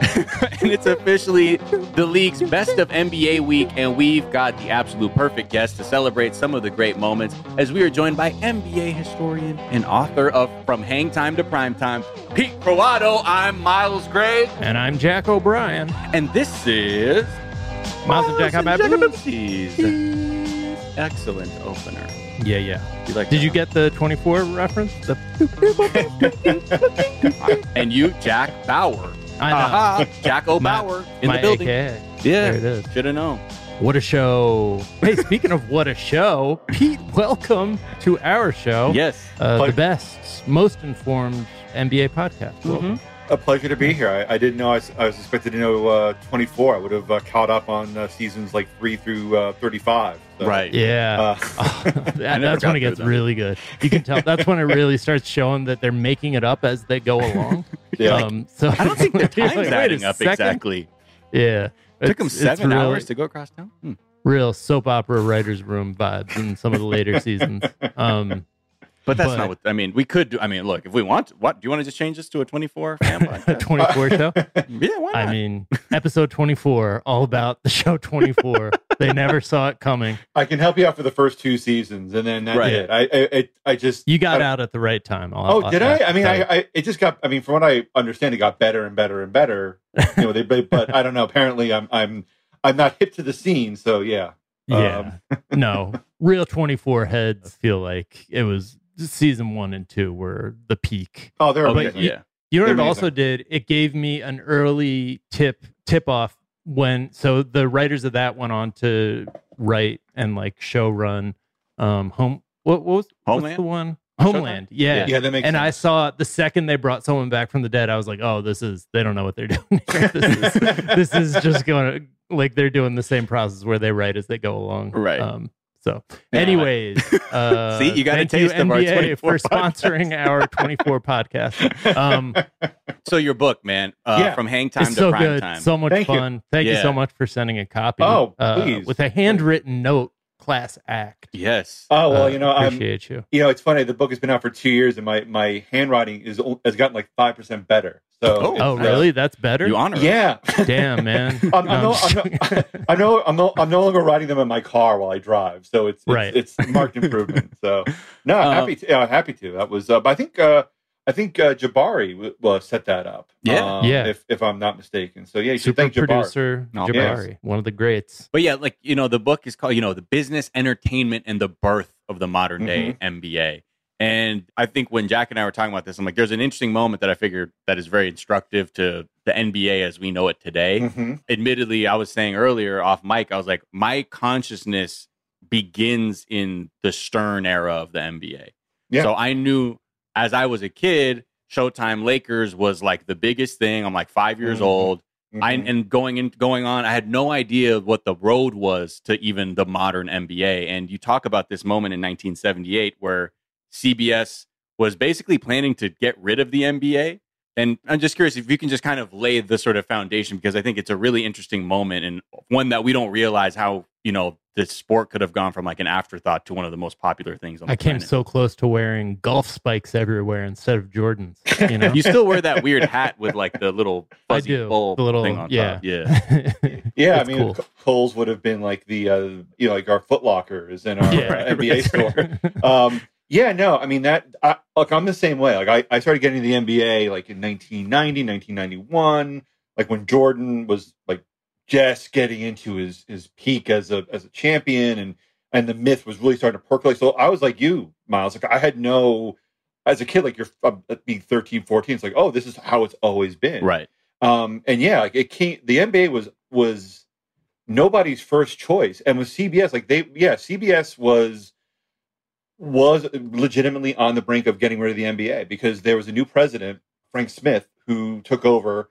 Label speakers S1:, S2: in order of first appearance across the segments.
S1: and it's officially the league's best of NBA week, and we've got the absolute perfect guest to celebrate some of the great moments as we are joined by NBA historian and author of From Hang Time to Prime Time, Pete Croatto. I'm Miles Gray.
S2: And I'm Jack O'Brien.
S1: And this is
S2: Miles and Jack, how about
S1: Excellent opener.
S2: Yeah, yeah.
S1: You like
S2: Did you get the 24 reference? The
S1: And you, Jack Bauer.
S2: I know.
S1: Aha, Jack
S2: My-
S1: O'Bauer in
S2: my
S1: the building.
S2: AKA.
S1: Yeah,
S2: There it is.
S1: Should have known.
S2: What a show. Hey, speaking of what a show, Pete, welcome to our show.
S1: Yes.
S2: Uh, the
S3: Pleasure.
S2: best, most informed NBA podcast. Welcome.
S3: A pleasure to be here. I, I didn't know I was, I was expected to know uh, 24. I would have uh, caught up on uh, seasons like 3 through uh, 35. So,
S1: Right.
S2: Yeah.
S3: Uh,
S2: that-
S1: never
S2: when it gets
S1: through them.
S2: really good. You can tell that's when it really starts showing that they're making it up as they go along.
S3: Yeah.
S2: Um, so
S1: I don't think the
S2: you're
S1: time's
S2: like,
S1: adding up
S2: second.
S1: exactly.
S2: Yeah.
S1: Took them
S2: It's- it's
S1: seven
S2: really-
S1: hours to go across town. Hmm.
S2: real soap opera writers room vibes in some of the later seasons. Um,
S1: But that's
S2: But-
S1: not what I mean. We could do. I mean, look, if we want, what do you want to just change this to a twenty-four fan podcast?
S2: 24 show.
S1: yeah, why not?
S2: I mean, episode 24, all about the show 24. they never saw it coming.
S3: I can help you out for the first two seasons, and then that's
S1: Right.
S3: it. I, I, I, I just
S2: You got
S3: I-
S2: out at the right time. I'll-
S3: Oh,
S2: I'll-
S3: did I? I mean,
S2: I'll-
S3: I, I, it just got. I mean, from what I understand, it got better and better and better. You know, they, but, but I don't know. Apparently, I'm, I'm, I'm not hip to the scene. So yeah,
S2: yeah.
S3: Um,
S2: no, real 24 heads feel like it was season one and two were the peak.
S3: oh, they're
S1: okay,
S3: amazing.
S2: you-
S1: yeah.
S2: You know what it
S3: They're
S2: also
S3: amazing.
S2: did? It gave me an early tip tip off when so the writers of that went on to write and like show run um home what, what was what's
S1: Homeland?
S2: the one Homeland yeah.
S3: yeah, that makes.
S2: And I saw the second they brought someone back from the dead, I was like, "Oh, this is they don't know what they're doing. This is this is just going to like they're doing the same process where they write as they go along."
S1: Right.
S2: Um, so, anyways, uh,
S1: See, you got a
S2: thank
S1: taste of our
S2: NBA
S1: 24
S2: for
S1: podcast.
S2: sponsoring our 24 podcast. Um,
S1: So your book, man, uh,
S3: Yeah.
S1: from hang time
S2: it's
S1: to
S2: so
S1: prime
S2: good,
S1: time.
S2: so much
S3: Thank you.
S2: fun. Thank you so much for sending a copy.
S3: Oh,
S2: uh,
S3: please.
S2: with a handwritten note, class act.
S1: yes.
S3: Oh well,
S2: Uh,
S3: you know, I'm,
S2: appreciate you.
S3: you know, it's funny. The book has been out for two years, and my my handwriting is has gotten like five percent better. So,
S1: Oh,
S3: it's,
S2: Oh,
S3: uh,
S2: really? That's better.
S1: you honor. us.
S3: yeah.
S2: Damn, man.
S3: I'm,
S2: No,
S3: I'm, no, I'm, no, I'm no, I'm no, I'm no longer writing them in my car while I drive. So it's, it's,
S2: Right.
S3: it's marked improvement. So no, I'm
S1: Um,
S3: happy to, yeah, happy to. That was, uh, but I think, uh, I think uh, Jabari w- well, set that up.
S1: Yeah.
S3: um,
S2: Yeah.
S3: If, if I'm not mistaken. So yeah, you should
S2: super
S3: thank Jabari.
S2: producer
S1: Oh,
S2: Jabari, one of the greats.
S1: But yeah, like you know, the book is called you know the business, entertainment, and the birth of the modern day NBA. And I think when Jack and I were talking about this, I'm like, there's an interesting moment that I figured that is very instructive to the NBA as we know it today.
S3: Mhm.
S1: Admittedly, I was saying earlier off mic, I was like, my consciousness begins in the Stern era of the NBA.
S3: Yeah.
S1: So I knew as I was a kid, Showtime Lakers was like the biggest thing. I'm like five years
S3: Mhm.
S1: old. I
S3: Mhm.
S1: and going in going on, I had no idea what the road was to even the modern NBA. And you talk about this moment in 1978 where CBS was basically planning to get rid of the NBA. And I'm just curious if you can just kind of lay the sort of foundation because I think it's a really interesting moment and one that we don't realize how, you know, the sport could have gone from like an afterthought to one of the most popular things on the
S2: I came
S1: planet.
S2: so close to wearing golf spikes everywhere instead of Jordans. You know,
S1: you still wear that weird hat with like the little fuzzy
S2: do
S1: bowl
S2: the little
S1: thing on
S2: yeah
S1: top. Yeah.
S3: Yeah, I mean,
S2: cool.
S3: Co- Kohl's would have been like the uh, you know like our Foot Lockers in our
S2: Yeah,
S3: uh, NBA
S2: right.
S3: store. Um, yeah, no, I mean that. I, look, I'm the same way. Like I, I started getting the NBA like in 1990, 1991, like when Jordan was like just getting into his his peak as a as a champion, and and the myth was really starting to percolate. So I was like you, Miles. Like I had no. As a kid, like you're uh, being 13, 14, it's like, oh, this is how it's always been.
S1: Right.
S3: Um, and yeah, like it came. The NBA was was nobody's first choice, and with CBS, like they, yeah, CBS was was legitimately on the brink of getting rid of the NBA because there was a new president, Frank Smith, who took over,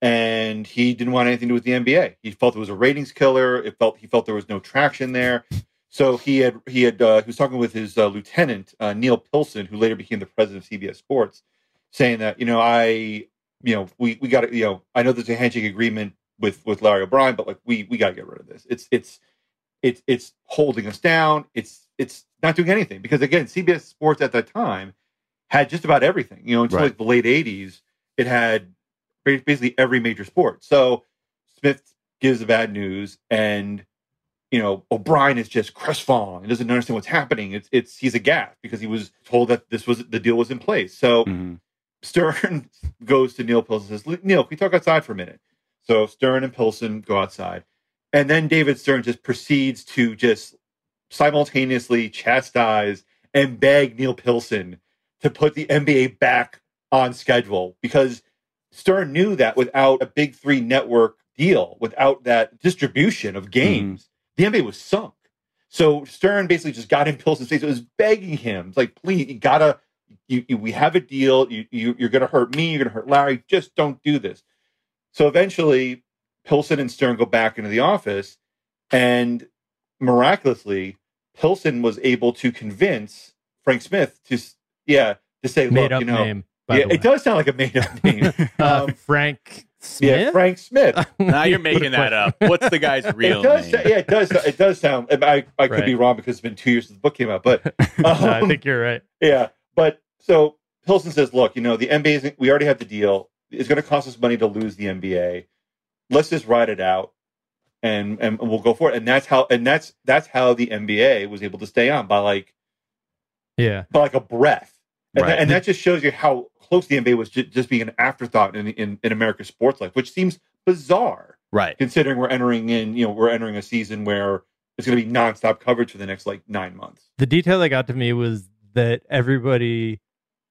S3: and he didn't want anything to do with the NBA. He felt it was a ratings killer. It felt he felt there was no traction there. So he had he had uh, he was talking with his uh, lieutenant uh, Neil Pilson, who later became the president of CBS Sports, saying that you know I you know we we got to you know I know there's a handshake agreement with with Larry O'Brien, but like we we got to get rid of this. It's it's it's it's holding us down. It's it's not doing anything because again, CBS Sports at that time had just about everything. You know, until
S1: Right.
S3: like the late '80s, it had basically every major sport. So Smith gives the bad news, and you know O'Brien is just crestfallen and doesn't understand what's happening. It's it's he's aghast because he was told that this was the deal was in place. So
S1: Mhm.
S3: Stern goes to Neil Pilson and says, Neil, can we talk outside for a minute? So Stern and Pilson go outside. And then David Stern just proceeds to just simultaneously chastise and beg Neil Pilson to put the NBA back on schedule because Stern knew that without a big three network deal, without that distribution of games, mm-hmm. the NBA was sunk. So Stern basically just got in Pilson's face. It was begging him, like, please, you gotta, you, you we have a deal. You, you you're gonna hurt me. You're gonna hurt Larry. Just don't do this. So eventually, Pilson and Stern go back into the office, and miraculously, Pilson was able to convince Frank Smith to, yeah, to say,
S2: made
S3: look, you know,
S2: name. By
S3: yeah,
S2: the way.
S3: it does sound like a made up name.
S2: Uh,
S3: Um,
S2: Frank
S3: yeah,
S2: Smith.
S3: Frank Smith.
S1: Now you're making that up. What's the guy's real
S3: it does,
S1: name?
S3: yeah, it does. It does sound. I, I could
S2: Right.
S3: be wrong because it's been two years since the book came out, but
S2: No, I
S3: um,
S2: think you're right.
S3: yeah. But so Pilson says, "Look, you know, the NBA. We already have the deal. It's going to cost us money to lose the NBA. Let's just ride it out, and and we'll go for it. And that's how. And that's that's how the NBA was able to stay on by like
S2: Yeah.
S3: by like a breath. And,
S1: Right.
S3: that, and that just shows you how close the NBA was ju- just being an afterthought in, in in America's sports life, which seems bizarre
S1: Right.
S3: considering we're entering in. You know, we're entering a season where it's going to be nonstop coverage for the next like nine months.
S2: The detail that got to me was that everybody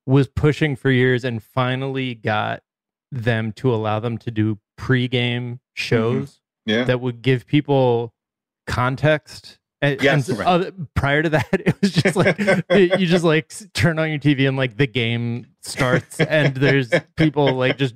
S2: was pushing for years and finally got them to allow them to do pregame mm-hmm. shows
S3: Yeah.
S2: that would give people context. And,
S3: Yes.
S2: Oh, and other- prior to that, it was just like you just like turn on your TV and like the game starts and there's people like just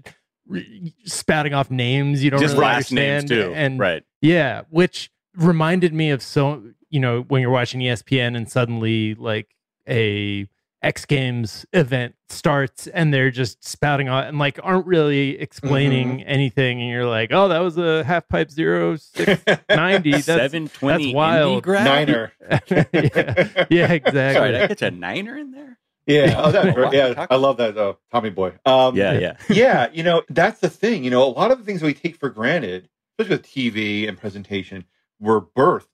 S2: re- spouting off names you don't
S1: Just
S2: really
S1: last names too.
S2: and
S1: right.
S2: yeah, which reminded me of so you know when you're watching ESPN and suddenly like a X Games event starts and they're just spouting on and like aren't really explaining
S3: Mm-hmm.
S2: anything and you're like, oh, that was a half pipe zero six ninety. That's
S1: Seven twenty.
S2: that's wild.
S3: Niner.
S2: yeah, yeah, exactly.
S1: Sorry, did I catch a niner in there?
S3: Yeah, oh, that,
S1: Wow.
S3: yeah, I love that uh, Tommy Boy. Um,
S1: Yeah, yeah.
S3: yeah, you know that's the thing. You know, a lot of the things we take for granted, especially with TV and presentation, were birthed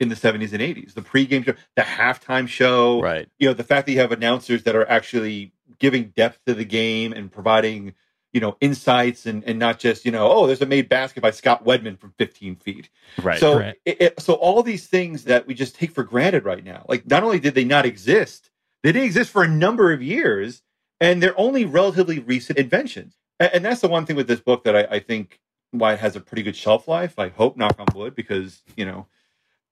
S3: in the seventies and eighties. The pregame show, the halftime show,
S1: Right.
S3: you know, the fact that you have announcers that are actually giving depth to the game and providing, you know, insights and, and not just, you know, oh, there's a made basket by Scott Wedman from 15 feet.
S1: Right.
S3: So,
S2: Right.
S3: It, it- so all these things that we just take for granted right now, like not only did they not exist, they didn't exist for a number of years, and they're only relatively recent inventions. And, and that's the one thing with this book that I, I think why it has a pretty good shelf life. I hope, knock on wood, because you know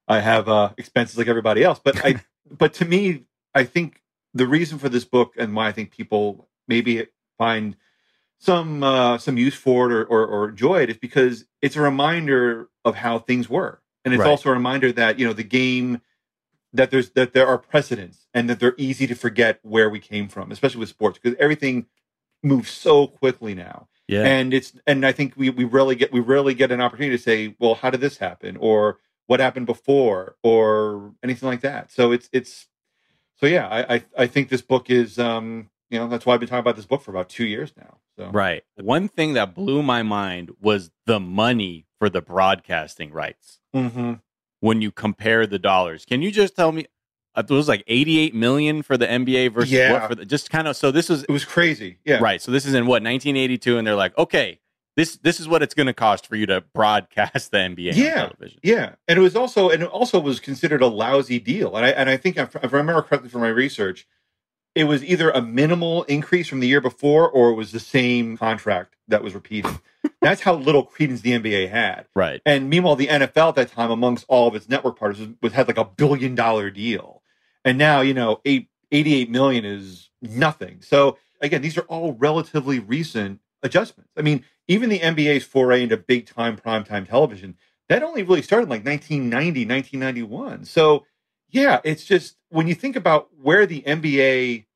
S3: I have uh, expenses like everybody else. But I, but to me, I think the reason for this book and why I think people maybe find some uh, some use for it or, or, or enjoy it is because it's a reminder of how things were, and it's
S1: Right.
S3: also a reminder that you know the game that there's that there are precedents and that they're easy to forget where we came from, especially with sports because everything moves so quickly now
S1: yeah.
S3: and it's and I think we we rarely get we rarely get an opportunity to say, well, how did this happen, or what happened before, or anything like that. So it's it's so yeah, I I, I think this book is um you know that's why I've been talking about this book for about two years now. So
S1: Right. One thing that blew my mind was the money for the broadcasting rights.
S3: hmm
S1: When you compare the dollars, can you just tell me? uh, It was like 88 million for the NBA versus
S3: Yeah.
S1: what for the just kind of. So this was
S3: it was crazy. Yeah,
S1: right. So this is in what 1982, and they're like, okay, this this is what it's going to cost for you to broadcast the NBA
S3: Yeah.
S1: on television.
S3: Yeah, and it was also and it also was considered a lousy deal. And I and I think if I remember correctly from my research, it was either a minimal increase from the year before or it was the same contract that was repeated. That's how little credence the NBA had.
S1: Right.
S3: And meanwhile, the NFL at that time, amongst all of its network partners, was, was had like a billion dollar deal. And now, you know, eight, 88 million is nothing. So again, these are all relatively recent adjustments. I mean, even the NBA's foray into big time primetime television, that only really started like 1990, 1991. So yeah, it's just when you think about where the NBA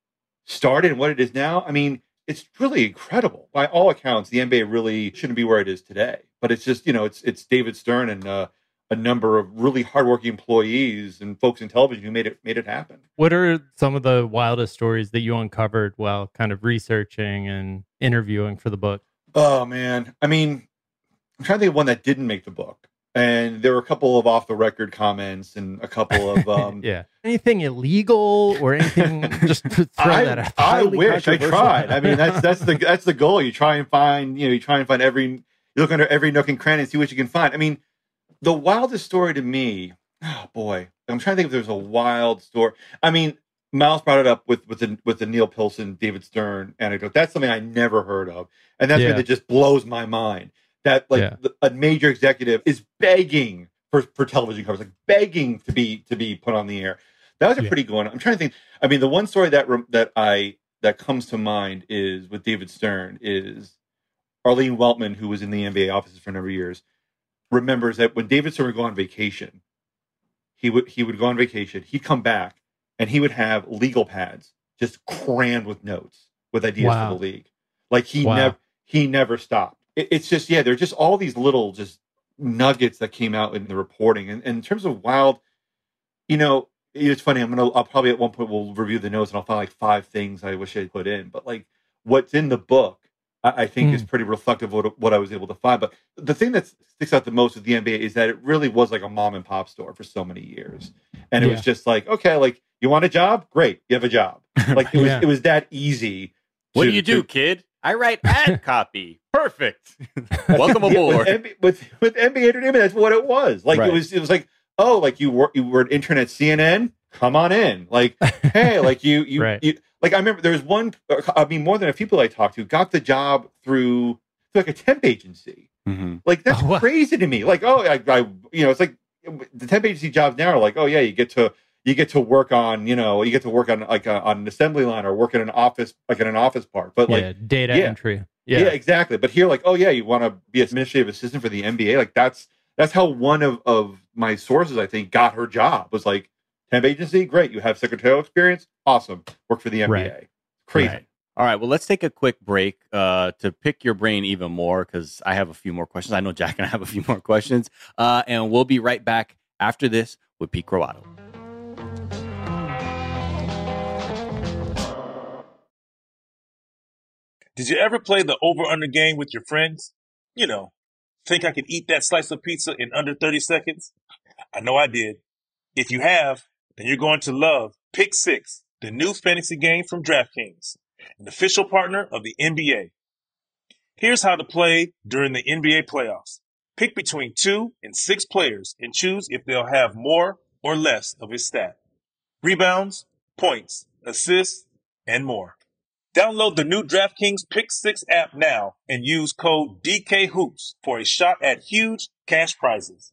S3: started and what it is now, I mean, it's really incredible. By all accounts, the NBA really shouldn't be where it is today. But it's just, you know, it's it's David Stern and uh, a number of really hardworking employees and folks in television who made it made it happen.
S2: What are some of the wildest stories that you uncovered while kind of researching and interviewing for the book?
S3: Oh man, I mean, I'm trying to think of one that didn't make the book, and there were a couple of off the record comments and a couple of um,
S2: yeah. Anything illegal or anything? just to throw
S3: I,
S2: that out.
S3: I wish I tried. I mean, that's that's the that's the goal. You try and find, you know, you try and find every you look under every nook and cranny and see what you can find. I mean, the wildest story to me, oh boy, I'm trying to think if there's a wild story. I mean, Miles brought it up with with the with the Neil Pilson, David Stern anecdote. That's something I never heard of, and that's
S2: Yeah.
S3: something that just blows my mind. That like
S2: Yeah.
S3: the- a major executive is begging for, for television covers, like begging to be to be put on the air. That was a
S2: Yeah.
S3: pretty good one. I'm trying to think. I mean, the one story that that I that comes to mind is with David Stern is Arlene Weltman, who was in the NBA offices for a number of years, remembers that when David Stern would go on vacation, he would he would go on vacation. He'd come back and he would have legal pads just crammed with notes with ideas
S2: Wow.
S3: for the league. Like he
S2: Wow.
S3: never he never stopped. It, it's just yeah, there're just all these little just nuggets that came out in the reporting. And, and in terms of wild, you know, it's funny. I'm gonna I'll probably at one point we'll review the notes and I'll find like five things I wish I'd put in. But like what's in the book, I, I think is hmm. pretty reflective of what, what I was able to find. But the thing that sticks out the most with the NBA is that it really was like a mom and pop store for so many years, and it was just like okay, like you want a job, great, you have a job. Like it was
S2: Yeah.
S3: it was that easy.
S1: What
S3: to-
S1: do you do,
S3: to-
S1: kid? I write ad copy. Perfect. Welcome
S3: Yeah,
S1: aboard.
S3: with, NBA, with with NBA Entertainment. That's what it was. Like
S1: Right.
S3: it was. It was like, oh, like you were you were an intern at CNN. Come on in. Like, hey, like you you,
S2: Right.
S3: you like I remember there was one. I mean, more than a few people I talked to got the job through, through like a temp agency.
S1: hmm
S3: Like that's
S2: Oh,
S3: crazy to me. Like, oh, I, I you know, it's like the temp agency jobs now are like, oh yeah, you get to you get to work on you know you get to work on like a, on an assembly line or work in an office like in an office part. But like
S2: yeah, data
S3: yeah.
S2: entry.
S3: yeah.
S2: Yeah.
S3: exactly. But here, like, oh yeah, you want to be administrative assistant for the NBA? Like that's that's how one of of my sources I think got her job was like temp agency. Great, you have secretarial experience. Awesome, work for the NBA.
S2: Right.
S3: Crazy.
S1: Right. All right. Well, let's take a quick break uh, to pick your brain even more because I have a few more questions. I know Jack and I have a few more questions. Uh, and we'll be right back after this with Pete Croatto.
S4: Did you ever play the over under game with your friends? You know, think I could eat that slice of pizza in under 30 seconds? I know I did. If you have, then you're going to love Pick Six, the new fantasy game from DraftKings, an official partner of the NBA. Here's how to play during the NBA playoffs. Pick between two and six players and choose if they'll have more or less of his stat. Rebounds, points, assists, and more. Download the new DraftKings Pick 6 app now and use code DKHOOPS for a shot at huge cash prizes.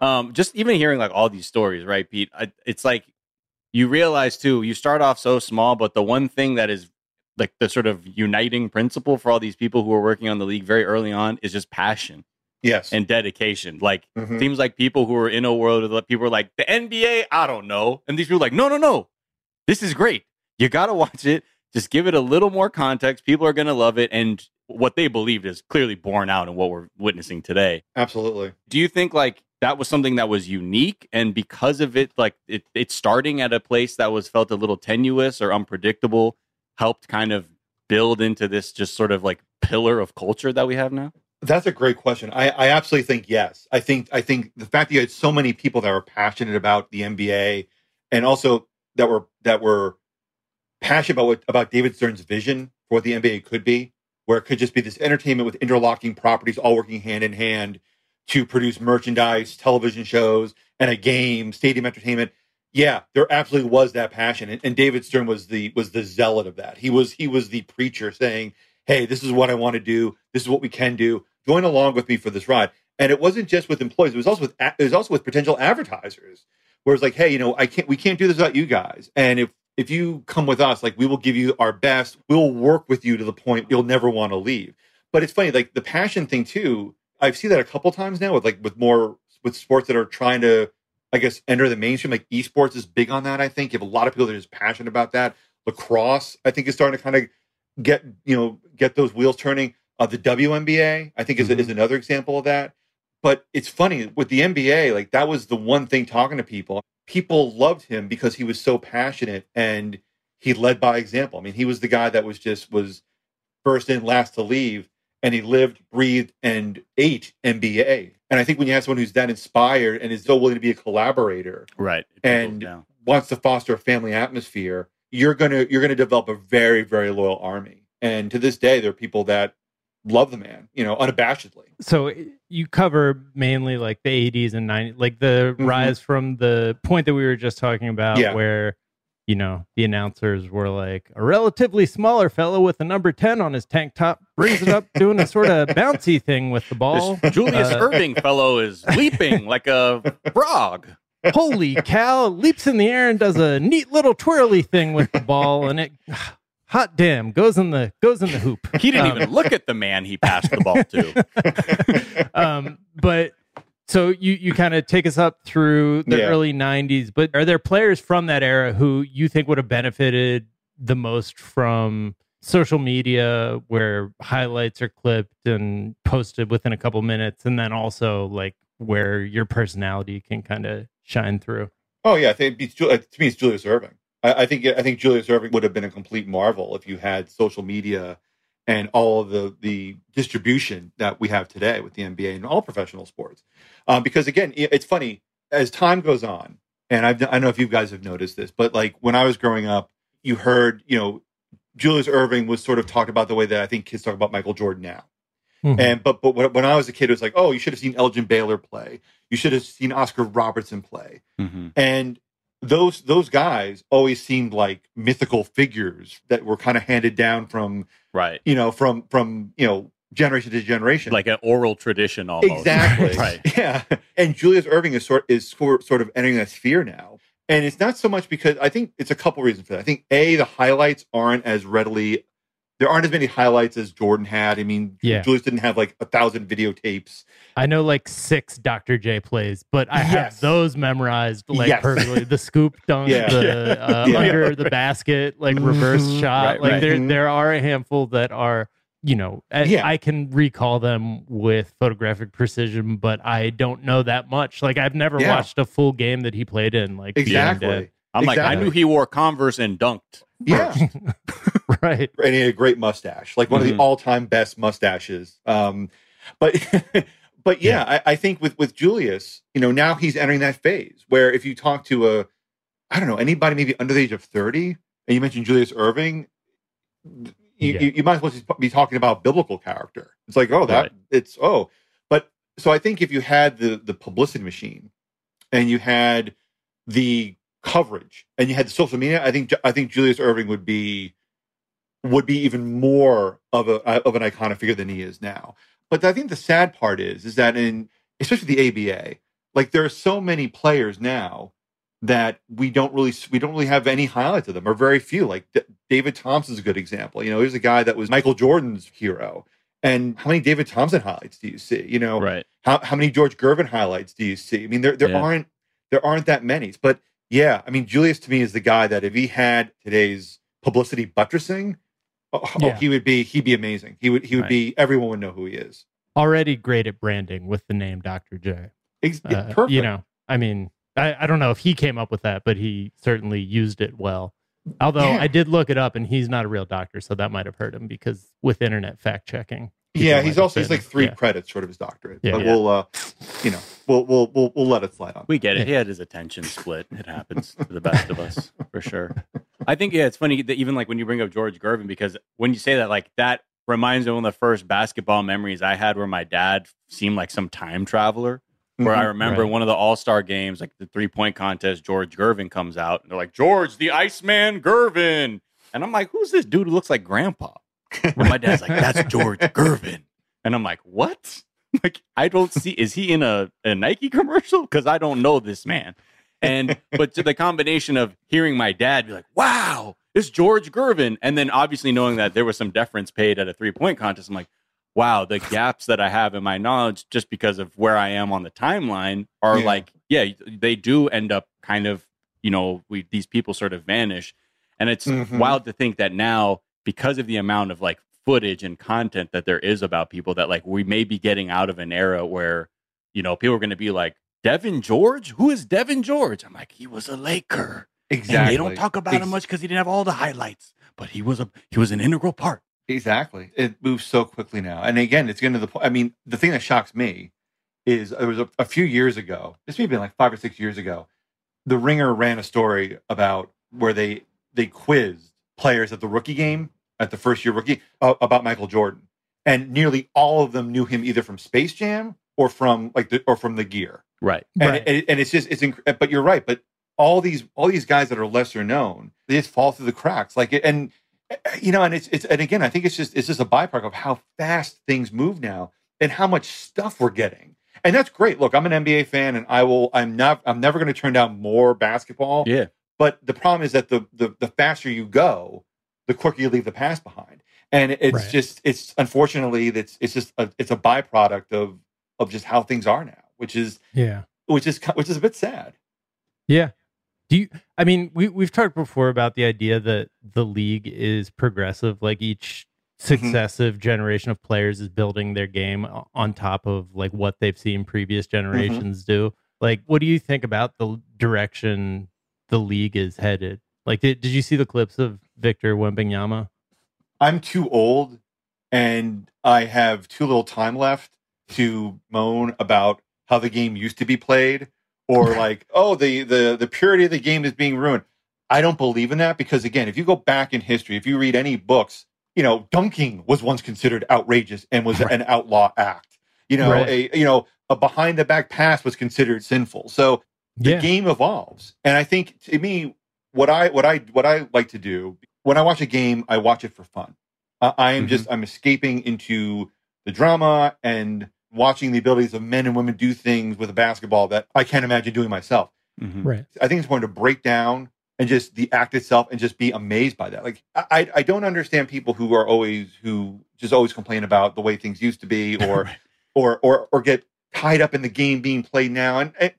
S1: Um, just even hearing like all these stories, right, Pete? I, it's like you realize too. You start off so small, but the one thing that is like the sort of uniting principle for all these people who are working on the league very early on is just passion
S3: Yes.
S1: and dedication. Like
S3: Mhm.
S1: seems like people who are in a world of the people are like the NBA. I don't know, and these people are like, no, no, no, this is great. You got to watch it. Just give it a little more context. People are going to love it, and what they believed is clearly borne out in what we're witnessing today.
S3: Absolutely.
S1: Do you think like that was something that was unique, and because of it, like it, it starting at a place that was felt a little tenuous or unpredictable, helped kind of build into this just sort of like pillar of culture that we have now?
S3: That's a great question. I, I absolutely think yes. I think I think the fact that you had so many people that were passionate about the NBA and also that were that were passionate about what, about David Stern's vision for what the NBA could be, where it could just be this entertainment with interlocking properties all working hand in hand to produce merchandise, television shows, and a game, stadium entertainment. Yeah, there absolutely was that passion, and, and David Stern was the was the zealot of that. He was he was the preacher saying, "Hey, this is what I want to do. This is what we can do. Join along with me for this ride." And it wasn't just with employees; it was also with it was also with potential advertisers. Where it's like, "Hey, you know, I can't we can't do this without you guys, and if if you come with us, like we will give you our best. We'll work with you to the point you'll never want to leave." But it's funny, like the passion thing too. I've seen that a couple times now with like with more with sports that are trying to I guess enter the mainstream. Like esports is big on that. I think you have a lot of people that are just passionate about that. Lacrosse, I think, is starting to kind of get you know get those wheels turning. Uh, the WNBA, I think, is, is another example of that. But it's funny with the NBA, like that was the one thing talking to people. People loved him because he was so passionate and he led by example. I mean, he was the guy that was just was first in, last to leave, and he lived, breathed, and ate NBA. And I think when you have someone who's that inspired and is so willing to be a collaborator
S1: Right.
S3: and wants to foster a family atmosphere, you're gonna you're gonna develop a very very loyal army. And to this day, there are people that love the man, you know, unabashedly.
S2: So you cover mainly like the 80s and 90s, like the
S3: Mhm.
S2: rise from the point that we were just talking about,
S3: Yeah.
S2: where you know, the announcers were like, a relatively smaller fellow with a number 10 on his tank top brings it up doing a sort of bouncy thing with the ball.
S1: This Julius
S2: Uh,
S1: Erving fellow is leaping like a frog.
S2: Holy cow, leaps in the air and does a neat little twirly thing with the ball and it hot damn goes in the goes in the hoop.
S1: He didn't
S2: Um,
S1: even look at the man he passed the ball to.
S2: um, but so you you kind of take us up through the
S3: Yeah.
S2: early '90s. But are there players from that era who you think would have benefited the most from social media, where highlights are clipped and posted within a couple minutes, and then also like where your personality can kind of shine through?
S3: Oh yeah, I think it beats, Ju- to me it's Julius Erving. I, I think I think Julius Erving would have been a complete marvel if you had social media and all of the the distribution that we have today with the NBA and all professional sports. Um, because again, it's funny as time goes on, and I've, I don't know if you guys have noticed this, but like when I was growing up, you heard you know Julius Erving was sort of talked about the way that I think kids talk about Michael Jordan now.
S2: Mhm.
S3: And but but when when I was a kid, it was like, oh, you should have seen Elgin Baylor play. You should have seen Oscar Robertson play.
S1: Mhm.
S3: And those those guys always seemed like mythical figures that were kind of handed down from
S1: Right.
S3: you know from from you know generation to generation.
S1: Like an oral tradition almost.
S3: exactly,
S1: right.
S3: Yeah. And Julius Erving is sort is sort sort of entering that sphere now. And it's not so much because I think it's a couple reasons for that. I think a the highlights aren't as readily there aren't as many highlights as Jordan had. I mean,
S2: Yeah.
S3: Julius didn't have like a thousand videotapes.
S2: I know like six Dr. J plays, but I have those memorized like
S3: Yes.
S2: perfectly. The scoop dunk,
S3: Yeah.
S2: the uh,
S3: Yeah.
S2: under the basket, like reverse
S3: Mhm.
S2: shot.
S1: Right,
S2: like
S1: right.
S2: there
S3: Mhm.
S2: there are a handful that are, you know, I,
S3: Yeah.
S2: I can recall them with photographic precision, but I don't know that much. Like I've never
S3: Yeah.
S2: watched a full game that he played in. Like
S3: Exactly.
S2: That.
S1: I'm like, I knew he wore Converse and dunked.
S3: Yeah.
S2: right.
S3: and he had a great mustache, like one of
S1: Mhm.
S3: the all-time best mustaches. Um, but but yeah, I, I think with with Julius, you know, now he's entering that phase where if you talk to a, I don't know, anybody maybe under the age of thirty, and you mentioned Julius Erving, you,
S2: Yeah.
S3: you, you might as well just be talking about biblical character. It's like, oh, that
S1: Right.
S3: it's oh, but so I think if you had the the publicity machine, and you had the coverage, and you had the social media, I think I think Julius Erving would be would be even more of a uh, of an iconic figure than he is now. But I think the sad part is is that in especially the ABA, like there are so many players now that we don't really we don't really have any highlights of them or very few. Like D- David Thompson's a good example. You know, he's a guy that was Michael Jordan's hero. And how many David Thompson highlights do you see? You know,
S1: Right.
S3: how how many George Gervin highlights do you see? I mean, there there
S1: Yeah.
S3: aren't there aren't that many. But yeah, I mean, Julius to me is the guy that if he had today's publicity buttressing, oh, oh,
S2: Yeah.
S3: he would be he'd be amazing. He would he would
S1: Right.
S3: be everyone would know who he is.
S2: Already great at branding with the name Dr. J.
S3: Ex-
S2: Uh,
S3: perfect.
S2: You know, I mean, I, I don't know if he came up with that, but he certainly used it well. Although
S3: Yeah.
S2: I did look it up, and he's not a real doctor, so that might have hurt him because with internet fact checking. People
S3: yeah, he's
S2: have
S3: also he's like three
S2: yeah.
S3: credits short of his doctorate.
S2: Yeah.
S3: but
S1: Yeah.
S3: we'll uh, you know we'll we'll we'll we'll let it slide on.
S1: We get it. He had his attention split. It happens to the best of us, for sure. I think yeah, it's funny that even like when you bring up George Gervin, because when you say that, like that reminds me of one of the first basketball memories I had where my dad seemed like some time traveler. Where I
S3: Mhm.
S1: remember
S2: Right.
S1: one of the All Star games, like the three point contest, George Gervin comes out and they're like, George, the Iceman Gervin. And I'm like, who's this dude who looks like grandpa? And my dad's like, that's George Gervin. And I'm like, what? Like, I don't see, is he in a, a Nike commercial? Because I don't know this man. And, but to the combination of hearing my dad be like, wow, it's George Gervin. And then obviously knowing that there was some deference paid at a three point contest, I'm like, wow, the gaps that I have in my knowledge just because of where I am on the timeline are
S3: Yeah.
S1: like, yeah, they do end up kind of, you know, we, these people sort of vanish. And it's
S3: Mhm.
S1: wild to think that now, because of the amount of like footage and content that there is about people, that like we may be getting out of an era where, you know, people are going to be like, Devean George? Who is Devean George? I'm like, he was a Laker. And
S3: Exactly.
S1: they don't talk about him much because he didn't have all the highlights, but he was a he was an integral part.
S3: Exactly. It moves so quickly now. And again, it's getting to the point. I mean, the thing that shocks me is it was a, a few years ago, this may have been like five or six years ago, the Ringer ran a story about where they they quizzed players at the rookie game at the first year rookie uh, about Michael Jordan, and nearly all of them knew him either from Space Jam or from like the or from the gear.
S1: Right.
S3: And,
S2: Right.
S3: and, and it's just it's inc- but you're right. But all these all these guys that are lesser known, they just fall through the cracks. Like and you know, and it's it's and again, I think it's just it's just a byproduct of how fast things move now and how much stuff we're getting. And that's great. Look, I'm an NBA fan and I will I'm not I'm never going to turn down more basketball.
S1: Yeah.
S3: But the problem is that the the the faster you go, the quicker you leave the past behind. And it's
S2: Right.
S3: just it's unfortunately that's it's just a, it's a byproduct of of just how things are now, which is
S2: Yeah.
S3: which is which is a bit sad.
S2: Yeah. Do you I mean we we've talked before about the idea that the league is progressive like each mm-hmm. successive generation of players is building their game on top of like what they've seen previous mm-hmm. generations do. Like what do you think about the direction the league is headed? Like did, did you see the clips of Victor Wembanyama?
S3: I'm too old and I have too little time left to moan about how the game used to be played or like, oh, the the the purity of the game is being ruined. I don't believe in that because again, if you go back in history, if you read any books, you know, dunking was once considered outrageous and was an outlaw act. You know,
S2: Right.
S3: a you know, a behind the back pass was considered sinful. So the
S2: Yeah.
S3: game evolves and i think to me what i what i what i like to do when i watch a game i watch it for fun. Uh, i am just i'm escaping into the drama and watching the abilities of men and women do things with a basketball that i can't imagine doing myself.
S1: Mhm.
S2: Right.
S3: i think it's important to break down and just the act itself and just be amazed by that. Like i i don't understand people who are always who just always complain about the way things used to be or or or or get tied up in the game being played now. And, and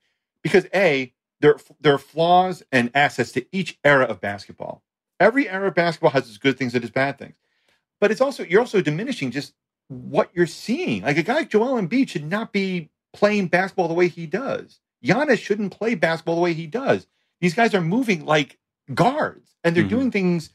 S3: because a there there are flaws and assets to each era of basketball every era of basketball has its good things and its bad things. But it's also you're also diminishing just what you're seeing. Like a guy like Joel Embiid should not be playing basketball the way he does. Giannis shouldn't play basketball the way he does. These guys are moving like guards and they're
S1: Mhm.
S3: doing things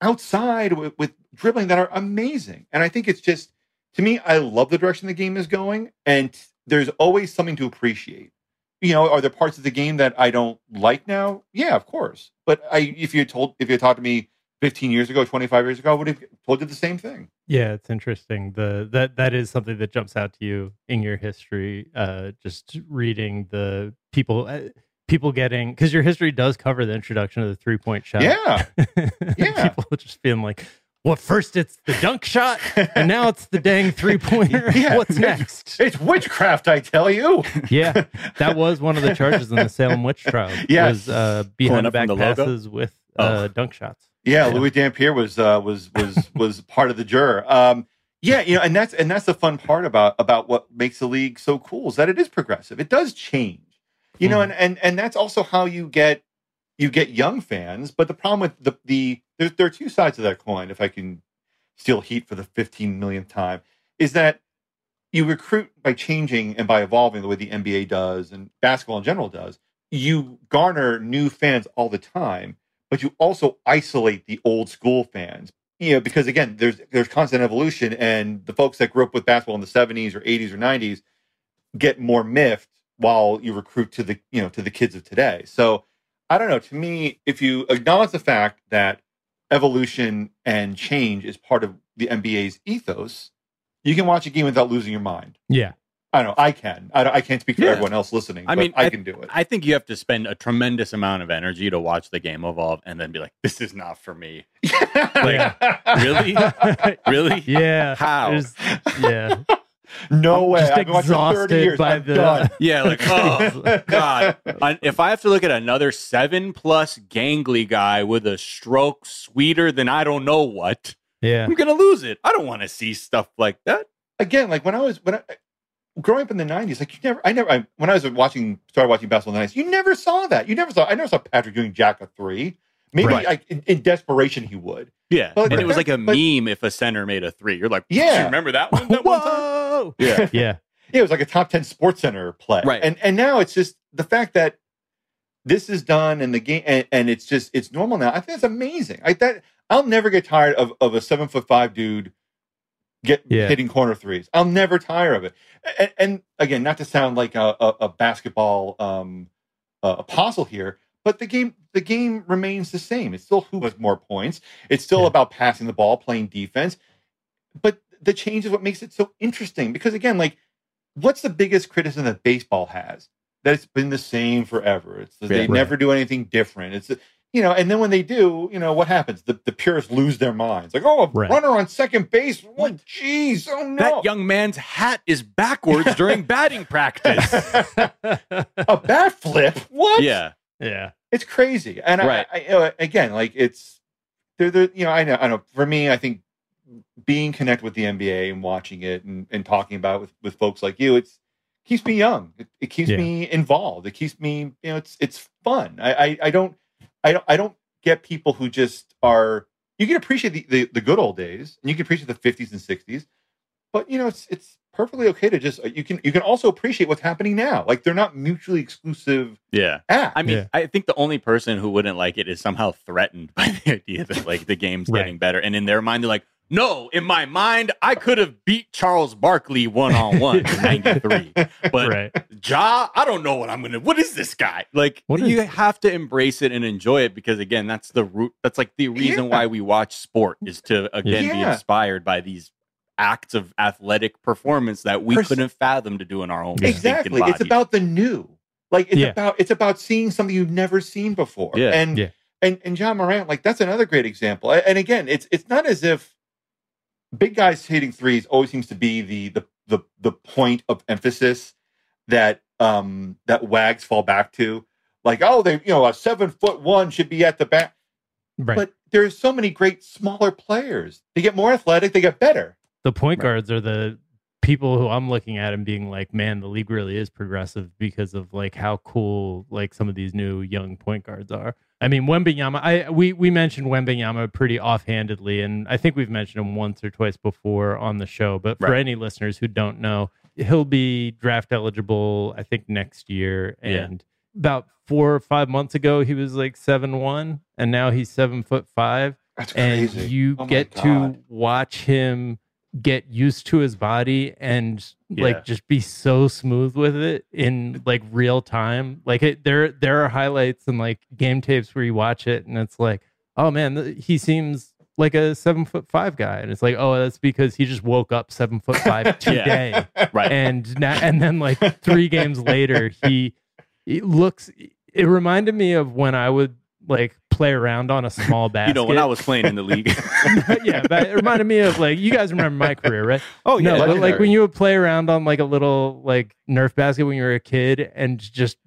S3: outside with, with dribbling that are amazing. And I think it's just to me, I love the direction the game is going, and there's always something to appreciate. You know, are there parts of the game that I don't like now? Yeah, of course. But I, if you had told, if you had talked to me 15 years ago, 25 years ago, I would have told you the same thing.
S2: Yeah, it's interesting. The that that is something that jumps out to you in your history. Uh, just reading the people, uh, people getting because your history does cover the introduction of the three point shot.
S3: Yeah, Yeah.
S2: people just being like, "Well, first it's the dunk shot, and now it's the dang three pointer.
S3: Yeah.
S2: What's next?"
S3: it's witchcraft, I tell you.
S2: yeah, that was one of the charges in the Salem witch trial.
S3: Yes.
S2: was uh, behind the back
S1: the logo?
S2: passes with
S1: Oh.
S2: uh, dunk shots.
S3: Yeah, Louie Dampier was uh, was was was part of the juror. Um, yeah, you know, and that's and that's the fun part about about what makes the league so cool is that it is progressive. It does change, you know, and and and that's also how you get you get young fans. But the problem with the the there, there are two sides of that coin. If I can steal heat for the 15 millionth time, is that you recruit by changing and by evolving the way the NBA does and basketball in general does. You garner new fans all the time but you also isolate the old school fans. You know, because again, there's there's constant evolution, and the folks that grew up with basketball in the 70s or 80s or 90s get more miffed while you recruit to the you know to the kids of today. So I don't know. To me, if you acknowledge the fact that evolution and change is part of the NBA's ethos, you can watch a game without losing your mind.
S2: Yeah,
S3: I don't know. I can. I, don't, I can't speak for
S1: Yeah.
S3: everyone else listening.
S1: I
S3: but
S1: mean,
S3: I,
S1: I-
S3: can do it.
S1: I think you have to spend a tremendous amount of energy to watch the game evolve and then be like, this is not for me. like, Really? Really?
S2: yeah.
S1: How?
S2: There's- Yeah.
S3: No way.
S2: Just
S3: I've been watching 30
S2: exhausted
S3: years.
S2: by
S3: I'm
S2: the-
S3: done.
S1: Yeah, like, oh, God. I- If I have to look at another seven plus gangly guy with a stroke sweeter than I don't know what,
S2: Yeah.
S1: I'm going to lose it. I don't want to see stuff like that.
S3: again, like when I was when I growing up in the nineties, like you never, I never, I, when I was watching, started watching basketball in the nineties, you never saw that. You never saw. I never saw Patrick doing jack a three. Maybe
S1: Right.
S3: like in, in desperation he would.
S1: Yeah.
S3: But-
S1: and it was like a
S3: but-
S1: meme if a center made a three. You're like,
S3: Yeah.
S1: "You remember that one? That one time?
S2: Whoa.
S1: Yeah.
S2: Yeah.
S3: Yeah, it was like a top ten Sports Center play.
S1: Right.
S3: And and now it's just the fact that this is done and the game and, and it's just it's normal now. I think it's amazing. I that I'll never get tired of of a seven foot five dude get
S2: Yeah.
S3: hitting corner threes. I'll never tire of it. And, and again, not to sound like a, a, a basketball um, uh, apostle here, but the game the game remains the same. It's still who has more points. It's still
S2: Yeah.
S3: about passing the ball, playing defense. But the change is what makes it so interesting. Because again, like, what's the biggest criticism that baseball has? that it's been the same forever. It's they
S1: Yeah.
S3: never do anything different. It's you know, and then when they do, you know, what happens? The the purists lose their minds. Like, oh, a
S2: Right.
S3: runner on second base. What? Jeez, oh no!
S1: That young man's hat is backwards during batting practice.
S3: a bat flip. What?
S1: yeah.
S2: Yeah.
S3: it's crazy. And
S1: Right.
S3: I, I, again, like it's they're, you know, I know, I know. For me, I think being connected with the NBA and watching it and, and talking about it with, with folks like you, it's keeps me young. It, it keeps
S2: Yeah.
S3: me involved. It keeps me, you know, it's it's fun. I, I, I don't, I don't, I don't get people who just are. You can appreciate the, the, the good old days, and you can appreciate the fifties and sixties, but you know, it's it's perfectly okay to just uh, you can you can also appreciate what's happening now. Like they're not mutually exclusive
S1: Yeah.
S3: acts.
S1: I mean,
S2: Yeah.
S1: I think the only person who wouldn't like it is somehow threatened by the idea that like the game's
S2: Right.
S1: getting better. And in their mind, they're like, no, in my mind, I could have beat Charles Barkley one on one in 93. But
S2: right.
S1: Ja, I don't know what I'm gonna. What is this guy? Like,
S2: What
S1: you
S2: is-
S1: have to embrace it and enjoy it because again, that's the root. That's like the reason
S3: Yeah.
S1: why we watch sport is to again be inspired by these acts of athletic performance that we
S3: Pers-
S1: couldn't fathom to do in our own stinking
S3: exactly. It's about the new. Like it's
S2: Yeah.
S3: about it's about seeing something you've never seen before.
S1: Yeah.
S3: and
S2: Yeah.
S3: and and Ja Morant like that's another great example. And again it's it's not as if big guys hitting threes always seems to be the the the, the point of emphasis that um that wags fall back to. Like oh they you know a seven foot one should be at the back
S2: Right.
S3: but there's so many great smaller players. They get more athletic they get better
S2: the point
S3: Right.
S2: guards are the people who I'm looking at and being like, man, the league really is progressive because of like how cool like some of these new young point guards are. I mean, Wembanyama, I we we mentioned Wembanyama pretty offhandedly, and I think we've mentioned him once or twice before on the show. But for
S1: Right.
S2: any listeners who don't know, he'll be draft eligible, I think, next year.
S1: Yeah.
S2: And about four or five months ago, he was like seven one, and now he's seven foot five
S3: that's crazy.
S2: and you
S3: Oh
S2: get to watch him get used to his body and
S1: Yeah.
S2: like just be so smooth with it in like real time like it there there are highlights and like game tapes where you watch it and it's like oh man he seems like a seven foot five guy and it's like oh that's because he just woke up seven foot five today
S1: right.
S2: and now, and then like three games later he, he looks it reminded me of when i would like play around on a small basket
S1: you know, when I was playing in the league.
S2: yeah, but it reminded me of like you guys remember my career, right?
S1: oh
S2: no, but like when you would play around on like a little like Nerf basket when you were a kid, and just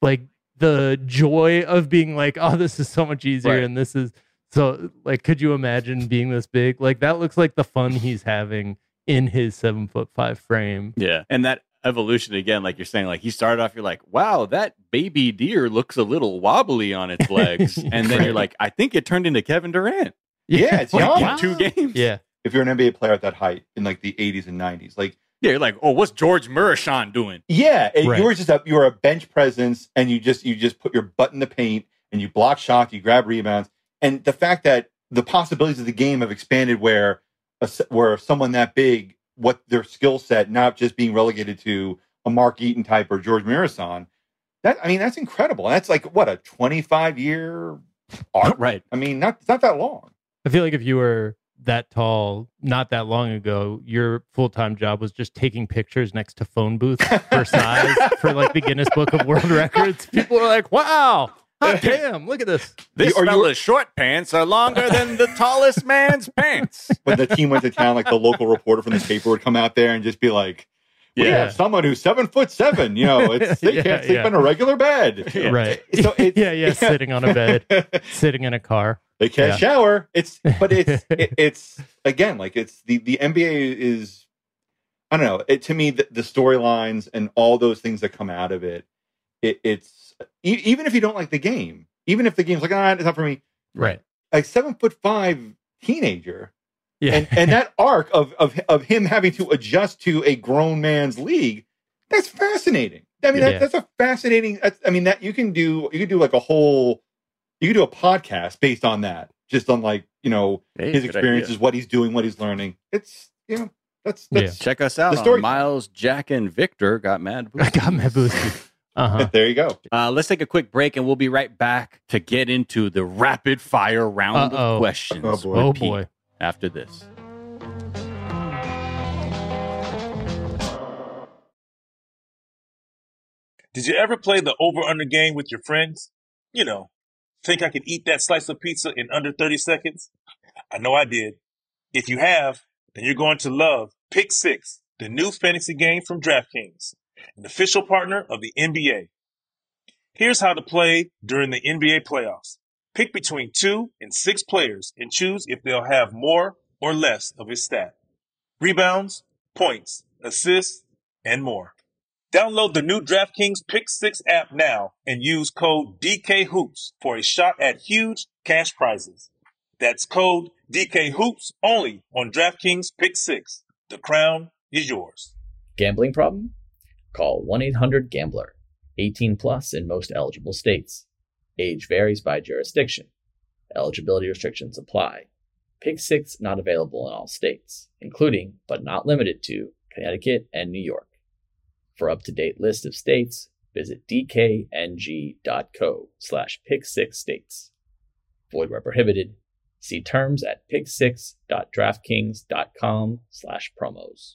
S2: like the joy of being like, oh, this is so much easier,
S1: Right.
S2: and this is so like, could you imagine being this big? Like that looks like the fun he's having in his seven foot five frame.
S1: Yeah. And that evolution again, like you're saying, like he started off, you're like, wow, that baby deer looks a little wobbly on its legs. And then you're like, I think it turned into Kevin Durant
S3: Yeah, it's
S1: like,
S3: young.
S1: in two games.
S2: Yeah,
S3: if you're an NBA player at that height in like the 80s and 90s. Like,
S1: Yeah. You're like, oh, what's George Muresan doing?
S3: yeah, and
S2: Right.
S3: you were just a you were a bench presence, and you just you just put your butt in the paint, and you block shots, you grab rebounds, and the fact that the possibilities of the game have expanded, where a, s- where someone that big, what their skill set, not just being relegated to a Mark Eaton type or George Muresan. That I mean, that's incredible. That's like what a 25 year arc.
S1: Right.
S3: I mean, not not that long.
S2: I feel like if you were that tall not that long ago, your full time job was just taking pictures next to phone booths for size for like the Guinness Book of World Records. People are like, wow, hot damn, look at this.
S1: This
S3: Or you-
S1: fella's short pants are longer than the tallest man's pants.
S3: when the team went to town, like the local reporter from the paper would come out there and just be like, "We
S1: Yeah.
S3: have someone who's seven foot seven. You know, it's, they
S2: Yeah,
S3: can't sleep
S2: yeah.
S3: in a regular bed.
S1: Yeah.
S2: Right.
S3: So it's,
S2: yeah, yeah, sitting on a bed, sitting in a car.
S3: they can't
S2: Yeah.
S3: shower. It's but it's it, it's again like it's the the NBA is I don't know. It to me the, the storylines and all those things that come out of it. It, it's e- even if you don't like the game, even if the game's like ah, it's not for me.
S2: Right.
S3: A seven foot five teenager
S2: Yeah.
S3: and and that arc of of of him having to adjust to a grown man's league that's fascinating i mean that, that's a fascinating that's, i mean that you can do you can do like a whole you can do a podcast based on that just on like you know
S1: Hey,
S3: his
S1: good
S3: experiences what he's doing what he's learning it's you know that's
S2: Yeah.
S1: Check us out
S3: The story-
S1: on Miles, Jack, and Victor got mad.
S2: I got mad boosted. Uh huh.
S3: there you go
S1: Uh, let's take a quick break and we'll be right back to get into the rapid fire round
S2: Uh-oh.
S1: of questions.
S3: Oh, boy.
S2: Oh boy.
S1: After this.
S4: Did you ever play the over under game with your friends? You know, think I could eat that slice of pizza in under 30 seconds? I know I did. If you have, then you're going to love Pick Six, the new fantasy game from DraftKings, an official partner of the NBA. Here's how to play during the NBA playoffs. Pick between two and six players and choose if they'll have more or less of his stat. Rebounds, points, assists, and more. Download the new DraftKings Pick 6 app now and use code DKHOOPS for a shot at huge cash prizes. That's code DKHOOPS only on DraftKings Pick 6. The crown is yours.
S5: Gambling problem? Call 1 800 Gambler. 18 plus in most eligible states. Age varies by jurisdiction. Eligibility restrictions apply. Pick 6 not available in all states, including, but not limited to, Connecticut and New York. For up-to-date list of states, visit dkng.co slash pick6states. Void where prohibited. See terms at pick6.draftkings.com slash promos.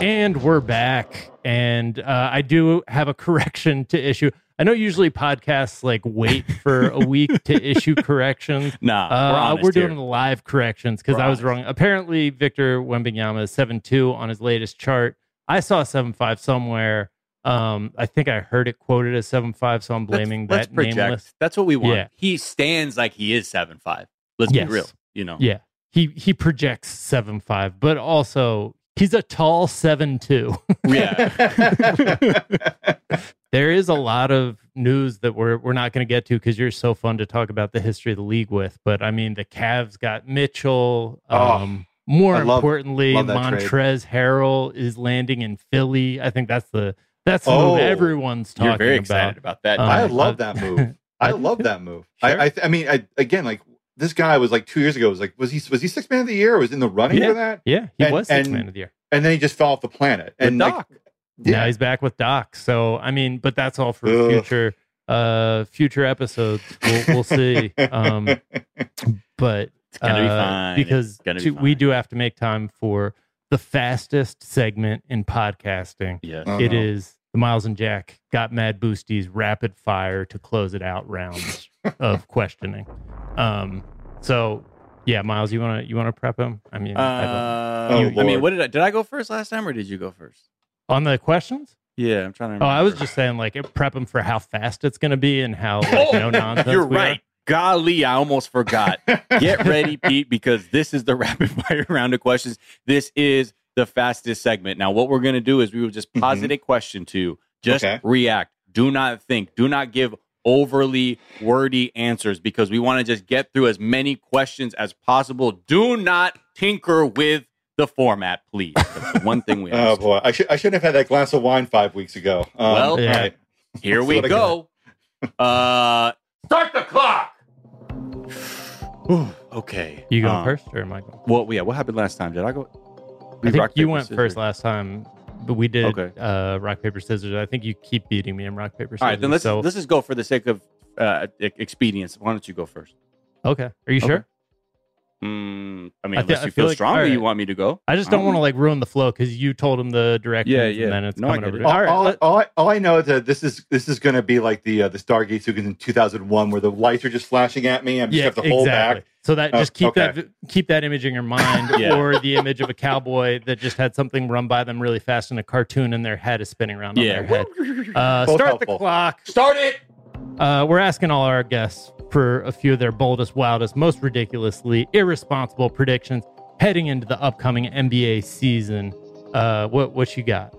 S2: And we're back. And uh, I do have a correction to issue. I know usually podcasts like wait for a week to issue corrections.
S1: Nah, we're
S2: Uh, we're doing
S1: here.
S2: live corrections because I was wrong. Apparently, Victor Wembanyama is 7 2 on his latest chart. I saw 7 5 somewhere. Um, I think I heard it quoted as 7 5, so I'm blaming
S1: let's,
S2: that
S1: let's
S2: nameless.
S1: That's what we want.
S2: Yeah.
S1: He stands like he is seven five. Let's
S2: Yes.
S1: be real. You know.
S2: Yeah. He he projects 7 5, but also he's a tall 7 2.
S1: Yeah.
S2: there is a lot of news that we're we're not going to get to because you're so fun to talk about the history of the league with. But I mean, the Cavs got Mitchell.
S3: Oh,
S2: Um, more
S3: love-
S2: importantly,
S3: love that trade.
S2: Montrezl Harrell is landing in Philly. I think that's the that's the
S3: Oh,
S2: move everyone's talking
S1: You're very
S2: about.
S1: excited about that.
S2: Um,
S3: I love
S2: uh,
S3: that move. I love that move.
S1: Sure.
S3: I, I, th- I mean, I, again, like this guy was like two years ago. Was like, was he was he six man of the year? or Was in the running
S2: Yeah.
S3: for that?
S2: Yeah, he
S3: And-
S2: was six
S3: and-
S2: man of the year.
S3: And then he just fell off the planet.
S1: With
S3: And like,
S1: Doc.
S2: Now
S3: yeah,
S2: he's back with Doc. So I mean, but that's all for
S3: Ugh.
S2: future uh future episodes. We'll, we'll see. Um, but
S1: It's gonna be
S2: uh,
S1: fine.
S2: because
S1: It's gonna be
S2: to- we do have to make time for the fastest segment in podcasting.
S1: Yeah.
S3: Uh-huh.
S2: It is the Miles and Jack got mad boosties rapid fire to close it out rounds of questioning. Um, so yeah, Miles, you wanna you wanna prep him? I mean, I don't-
S1: Uh,
S3: Oh,
S1: I mean, what did I did I go first last time or did you go first?
S2: on the questions.
S1: Yeah, I'm trying to.
S2: Oh, I was just saying, like, prep him for how fast it's going to be and how like, no nonsense.
S1: You're
S2: we are.
S1: right. Golly, I almost forgot. Get ready, Pete, because this is the rapid fire round of questions. This is the fastest segment. Now, what we're going to do is we will just posit a question to you. Just
S3: Okay.
S1: react. Do not think. Do not give overly wordy answers because we want to just get through as many questions as possible. Do not tinker with the format, please. That's the one thing we
S3: oh boy, I should I should have had that glass of wine five weeks ago. Um,
S1: Well,
S2: Yeah.
S3: right.
S1: Here we go. Uh, start the clock. okay.
S2: You going
S1: Um,
S2: first or am I going?
S1: Well, yeah. What happened last time? Did I go?
S2: I think you went
S1: scissors?
S2: first last time, but we did
S1: Okay.
S2: uh, rock paper scissors. I think you keep beating me in rock paper scissors.
S1: All right, then let's
S2: so,
S1: let's just go for the sake of uh, expedience. Why don't you go first?
S2: okay. Are you
S1: Okay.
S2: sure?
S1: Mm, I mean,
S2: I thi-
S1: unless
S2: I
S1: you
S2: feel
S1: feel
S2: like-
S1: stronger,
S2: all
S1: you want me to go?
S2: I just don't
S1: Um,
S2: want to like ruin the flow because you told him the directions.
S1: Yeah, yeah.
S2: And then it's
S1: No, I
S2: coming
S1: get
S2: over.
S1: it.
S3: All,
S2: all right.
S3: all, all I, all I know is that this is this is going to be like the uh, the Stargate sequence in 2001, where the lights are just flashing at me. I'm just
S2: yeah,
S3: have to hold
S2: exactly.
S3: back.
S2: So that
S3: Oh,
S2: just keep
S3: okay.
S2: that keep that image in your mind,
S1: Yeah.
S2: or the image of a cowboy that just had something run by them really fast in a cartoon, and their head is spinning around on their head. Uh,
S3: Both
S2: start the clock.
S3: Start it.
S2: Uh, we're asking all our guests for a few of their boldest, wildest, most ridiculously irresponsible predictions heading into the upcoming NBA season. Uh, what what you got?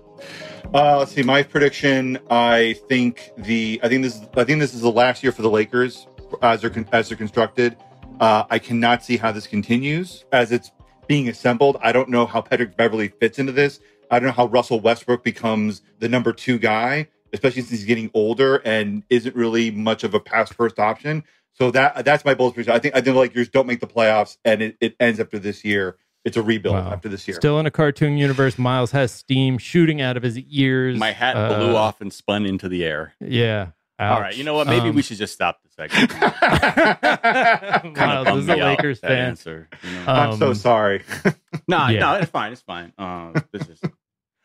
S3: Uh, let's see. My prediction. I think the. I think this. Is, I think this is the last year for the Lakers as they're as they're constructed. Uh, I cannot see how this continues as it's being assembled. I don't know how Patrick Beverley fits into this. I don't know how Russell Westbrook becomes the number two guy, especially since he's getting older and isn't really much of a pass first option. So that that's my bold prediction. I think I think the Lakers don't make the playoffs, and it, it ends after this year. It's a rebuild
S2: Wow.
S3: after this year.
S2: Still in a cartoon universe, Miles has steam shooting out of his ears.
S1: My hat
S2: Uh,
S1: blew off and spun into the air.
S2: Yeah.
S1: All right, you know what? Maybe
S2: Um,
S1: we should just stop the segment.
S2: Miles
S1: Kinda
S2: is a
S1: me out,
S2: Lakers
S1: that
S2: fan.
S1: Answer, you know?
S3: I'm so
S2: Um,
S3: sorry.
S1: No,
S2: Yeah.
S1: no, it's fine. It's fine. Uh, this is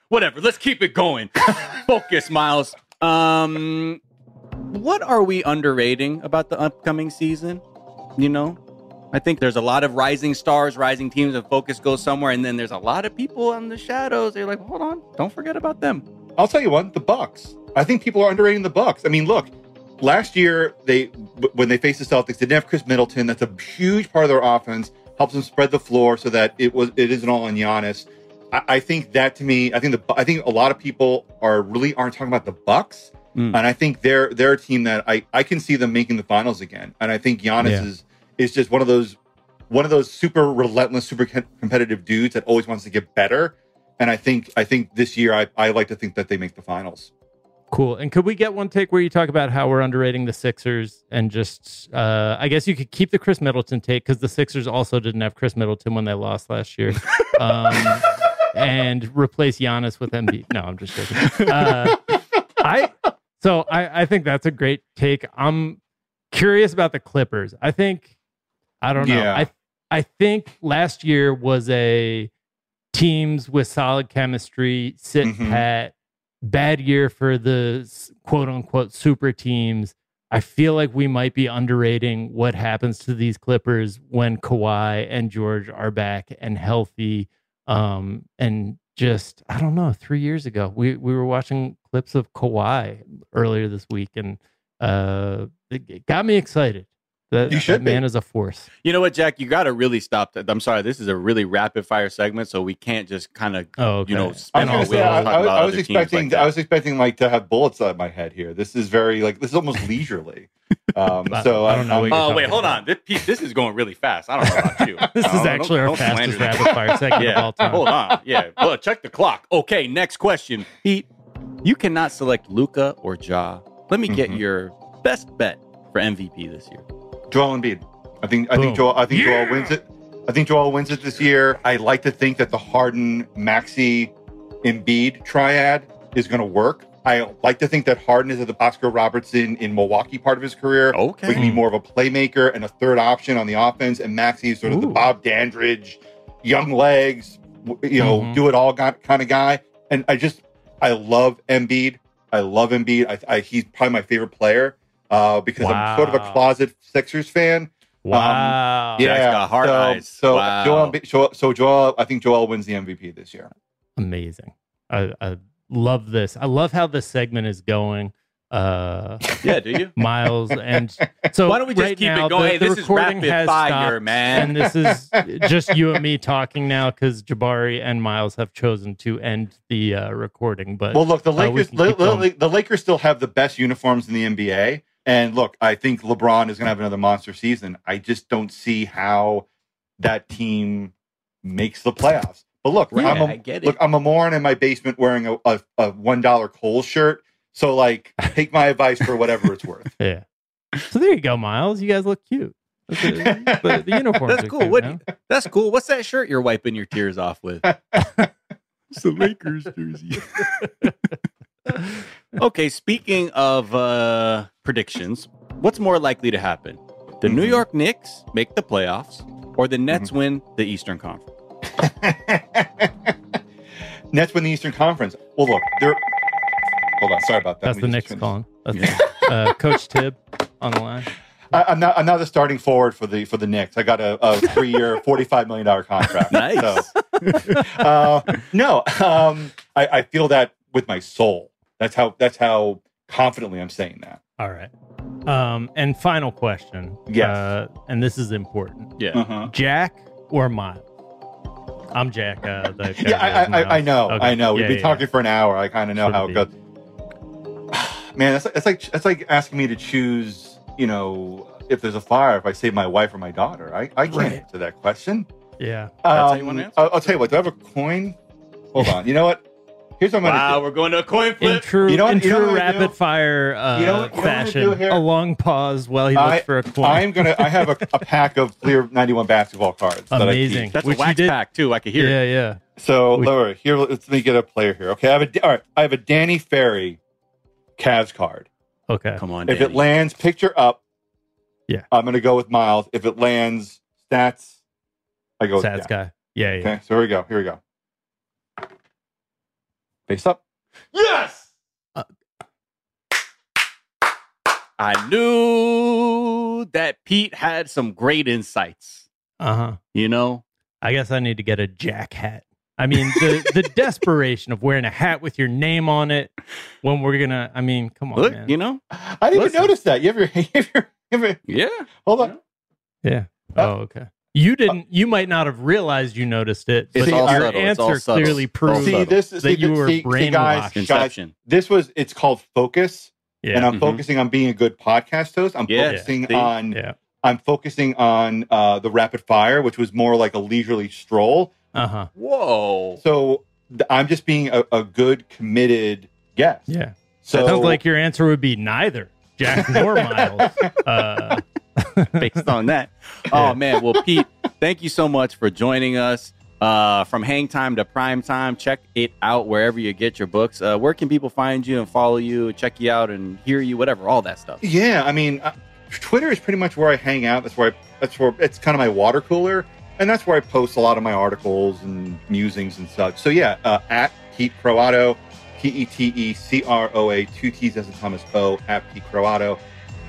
S1: whatever. Let's keep it going. Focus, Miles. Um, what are we underrating about the upcoming season? You know, I think there's a lot of rising stars, rising teams, and focus goes somewhere, and then there's a lot of people in the shadows. They're like, hold on, don't forget about them.
S3: I'll tell you one, the Bucks. I think people are underrating the Bucks. I mean, look, last year they when they faced the Celtics, they didn't have Khris Middleton. That's a huge part of their offense. Helps them spread the floor so that it was it isn't all on Giannis. I, I think that to me, I think the I think a lot of people are really aren't talking about the Bucks,
S1: Mm.
S3: and I think they're they're a team that I I can see them making the finals again. And I think Giannis
S2: Yeah.
S3: is is just one of those one of those super relentless, super competitive dudes that always wants to get better. And I think I think this year I, I like to think that they make the finals.
S2: Cool. And could we get one take where you talk about how we're underrating the Sixers and just, uh, I guess you could keep the Khris Middleton take because the Sixers also didn't have Khris Middleton when they lost last year. Um, and replace Giannis with Embiid. No, I'm just joking. Uh, I so I, I think that's a great take. I'm curious about the Clippers. I think I don't know.
S3: Yeah.
S2: I I think last year was a teams with solid chemistry, sit
S3: Mhm.
S2: pat. Bad year for the quote unquote super teams. I feel like we might be underrating what happens to these Clippers when Kawhi and George are back and healthy. Um, and just I don't know. Three years ago, we we were watching clips of Kawhi earlier this week, and uh, it, it got me excited. That,
S3: You
S2: that
S3: should be.
S2: man is a force.
S1: You know what, Jack? You got to really stop that. I'm sorry. This is a really rapid fire segment, so we can't just kind of
S2: Oh, okay.
S1: you know
S3: I
S1: spin
S3: was,
S1: our
S3: gonna say,
S1: wheels
S3: I, I was, I was expecting
S1: like.
S3: I was expecting like to have bullets out of my head here. This is very like this is almost leisurely. Um, so
S2: I don't know what you're
S1: Oh wait, hold
S2: about.
S1: on. This piece, this is going really fast. I don't know about you.
S2: This is
S1: don't-
S2: actually our
S1: don't
S2: fastest rapid fire segment of
S1: Yeah,
S2: all time.
S1: hold on. Yeah, well, check the clock. Okay, next question. Pete, you cannot select Luka or Ja. Let me get
S3: Mhm.
S1: your best bet for MVP this year.
S3: Joel Embiid. I think I
S2: Boom.
S3: think Joel I think Joel wins it. I think Joel wins it this year. I like to think that the Harden Maxey Embiid triad is going to work. I like to think that Harden is at the Oscar Robertson in Milwaukee part of his career.
S1: Okay.
S3: We can be more of a playmaker and a third option on the offense. And Maxey is sort of the Bob Dandridge, young legs, you know,
S2: Mhm.
S3: do it all kind of guy. And I just, I love Embiid. I love Embiid. I, I, he's probably my favorite player uh, because I'm sort of a closet Sixers fan.
S2: Wow.
S3: Yeah,
S1: got hard
S3: so,
S1: eyes.
S3: So
S1: Wow.
S3: Joel, so, so Joel, I think Joel wins the MVP this year.
S2: Amazing. I, I love this. I love how this segment is going. Uh,
S1: Yeah, do you?
S2: Miles and so
S1: Why don't we just
S2: right
S1: keep it going?
S2: The,
S1: Hey,
S2: the
S1: this is
S2: recording
S1: rapid
S2: has
S1: fire,
S2: stopped,
S1: man.
S2: and this is just you and me talking now because Jabari and Miles have chosen to end the uh, recording. But
S3: Well, look, the
S2: Uh,
S3: Lakers,
S2: can
S3: li-
S2: keep going.
S3: li- the Lakers still have the best uniforms in the NBA. And look, I think LeBron is going to have another monster season. I just don't see how that team makes the playoffs. But look,
S1: Yeah,
S3: I'm a,
S1: I get it.
S3: look, I'm a moron in my basement wearing a, a, a one dollar Kohl's shirt. So, like, take my advice for whatever it's worth.
S2: yeah. So there you go, Miles. You guys look cute. That's the, the uniforms.
S1: That's
S2: are
S1: cool.
S2: cute,
S1: What?
S2: man.
S1: That's cool. What's that shirt you're wiping your tears off with? it's the Lakers jersey. okay, speaking of uh, predictions, what's more likely to happen? The New
S3: Mhm.
S1: York Knicks make the playoffs, or the Nets win the Eastern Conference?
S3: Nets win the Eastern Conference. Well, look, they're. Hold on, sorry about that.
S2: That's the
S3: me
S2: Knicks
S3: just-
S2: calling. That's uh, Coach Tibb on the line.
S3: I, I'm not. I'm not the starting forward for the for the Knicks. I got a, a three year, forty five million dollar contract.
S1: Nice.
S3: So, uh, no, um, I, I feel that with my soul. That's how. That's how confidently I'm saying that.
S2: All right. Um, and final question.
S3: Yes.
S2: Uh, and this is important.
S1: Yeah.
S3: Uh-huh.
S2: Jack or Miles? I'm Jack. Uh, the
S3: Yeah, I, I, I, I know.
S2: Miles.
S3: I know. We've
S2: Yeah,
S3: been
S2: yeah,
S3: talking for an hour. I kind of know
S2: Should
S3: how
S2: be.
S3: it goes. Man, that's, that's like that's like asking me to choose. You know, if there's a fire, if I save my wife or my daughter. I, I can't
S2: Right.
S3: answer that question.
S2: Yeah.
S1: That's how you
S3: Um,
S1: wanna answer?
S3: I'll, I'll tell you what. Do I have a coin? Hold on. You know what? Here's what I'm gonna
S1: Wow,
S3: do.
S1: we're going to a coin flip.
S2: In true,
S3: You know what-
S2: in
S3: you know
S2: true
S3: I do?
S2: rapid fire uh,
S3: You know what- you know gonna
S2: fashion, a long pause while he looks
S3: I-
S2: for a coin.
S3: I'm gonna. I have a, a pack of Fleer 91 basketball cards. that I.
S2: Amazing.
S1: That's
S2: Which
S1: a
S2: you
S1: wax pack too. I can hear
S2: yeah, yeah.
S3: So,
S2: We-
S3: Laura, here, let me get a player here. Okay, I have a all right. I have a Danny Ferry Cavs card.
S2: Okay.
S1: Come on,
S3: If
S1: Danny.
S3: it lands picture up,
S2: Yeah.
S3: I'm gonna go with Miles. If it lands stats, I go with
S2: Stats guy. Yeah, yeah.
S3: Okay, so here we go. Here we go. Face up. Yes.
S1: I knew that Pete had some great insights.
S2: Uh huh.
S1: You know,
S2: I guess I need to get a Jack hat. I mean, the the desperation of wearing a hat with your name on it when we're gonna. I mean, come on,
S1: look,
S2: man.
S1: you know,
S3: I didn't
S1: Listen.
S3: even notice that. You ever? You ever? You ever
S1: yeah.
S3: hold on.
S2: yeah.
S3: Uh,
S2: Oh, okay. You didn't. You might not have realized you noticed it, but
S1: It's
S3: all
S2: your
S1: subtle.
S2: Answer clearly
S1: It's all
S2: proves
S3: See this.
S2: that
S3: see,
S2: you were
S3: see, see, guys,
S2: brainwashed.
S3: guys.
S1: Inception.
S3: This was. It's called focus,
S2: Yeah.
S3: and I'm
S1: Mhm.
S3: focusing on being a good podcast host. I'm
S1: Yeah.
S3: focusing
S1: See?
S3: on.
S2: yeah.
S3: I'm focusing on uh, the rapid fire, which was more like a leisurely stroll.
S2: Uh huh.
S1: Whoa.
S3: So th- I'm just being a, a good, committed guest.
S2: Yeah.
S3: So
S2: Sounds like your answer would be neither Jack nor Miles. Uh,
S1: based on that. Oh man, well Pete, thank you so much for joining us. Uh, from hang time to prime time, check it out wherever you get your books. Uh, where can people find you and follow you, check you out, and hear you, whatever, all that stuff.
S3: Yeah, I mean, uh, Twitter is pretty much where I hang out. That's where I, that's where it's kind of my water cooler, and that's where I post a lot of my articles and musings and such. So yeah, uh, at Pete Croatto, P E T E C R O A, two T's as in Thomas O at Pete Croatto.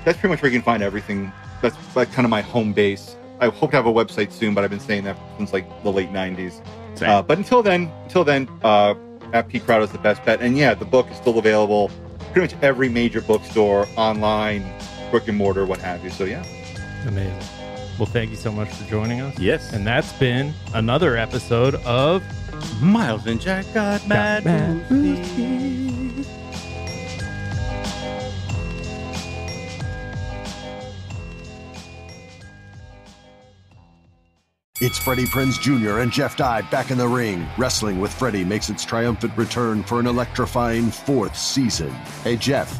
S3: That's pretty much where you can find everything. That's like kind of my home base. I hope to have a website soon, but I've been saying that since like the late '90s. Uh, but until then, until then, uh, at Pete Crowd is the best bet. And yeah, the book is still available pretty much every major bookstore, online, brick and mortar, what have you. So yeah,
S2: amazing. Well, thank you so much for joining us.
S1: yes.
S2: And that's been another episode of
S1: Miles and Jack got mad.
S2: Mad
S1: Boozy.
S6: It's Freddie Prinze Jr. and Jeff Dye back in the ring. Wrestling with Freddie makes its triumphant return for an electrifying fourth season. Hey, Jeff,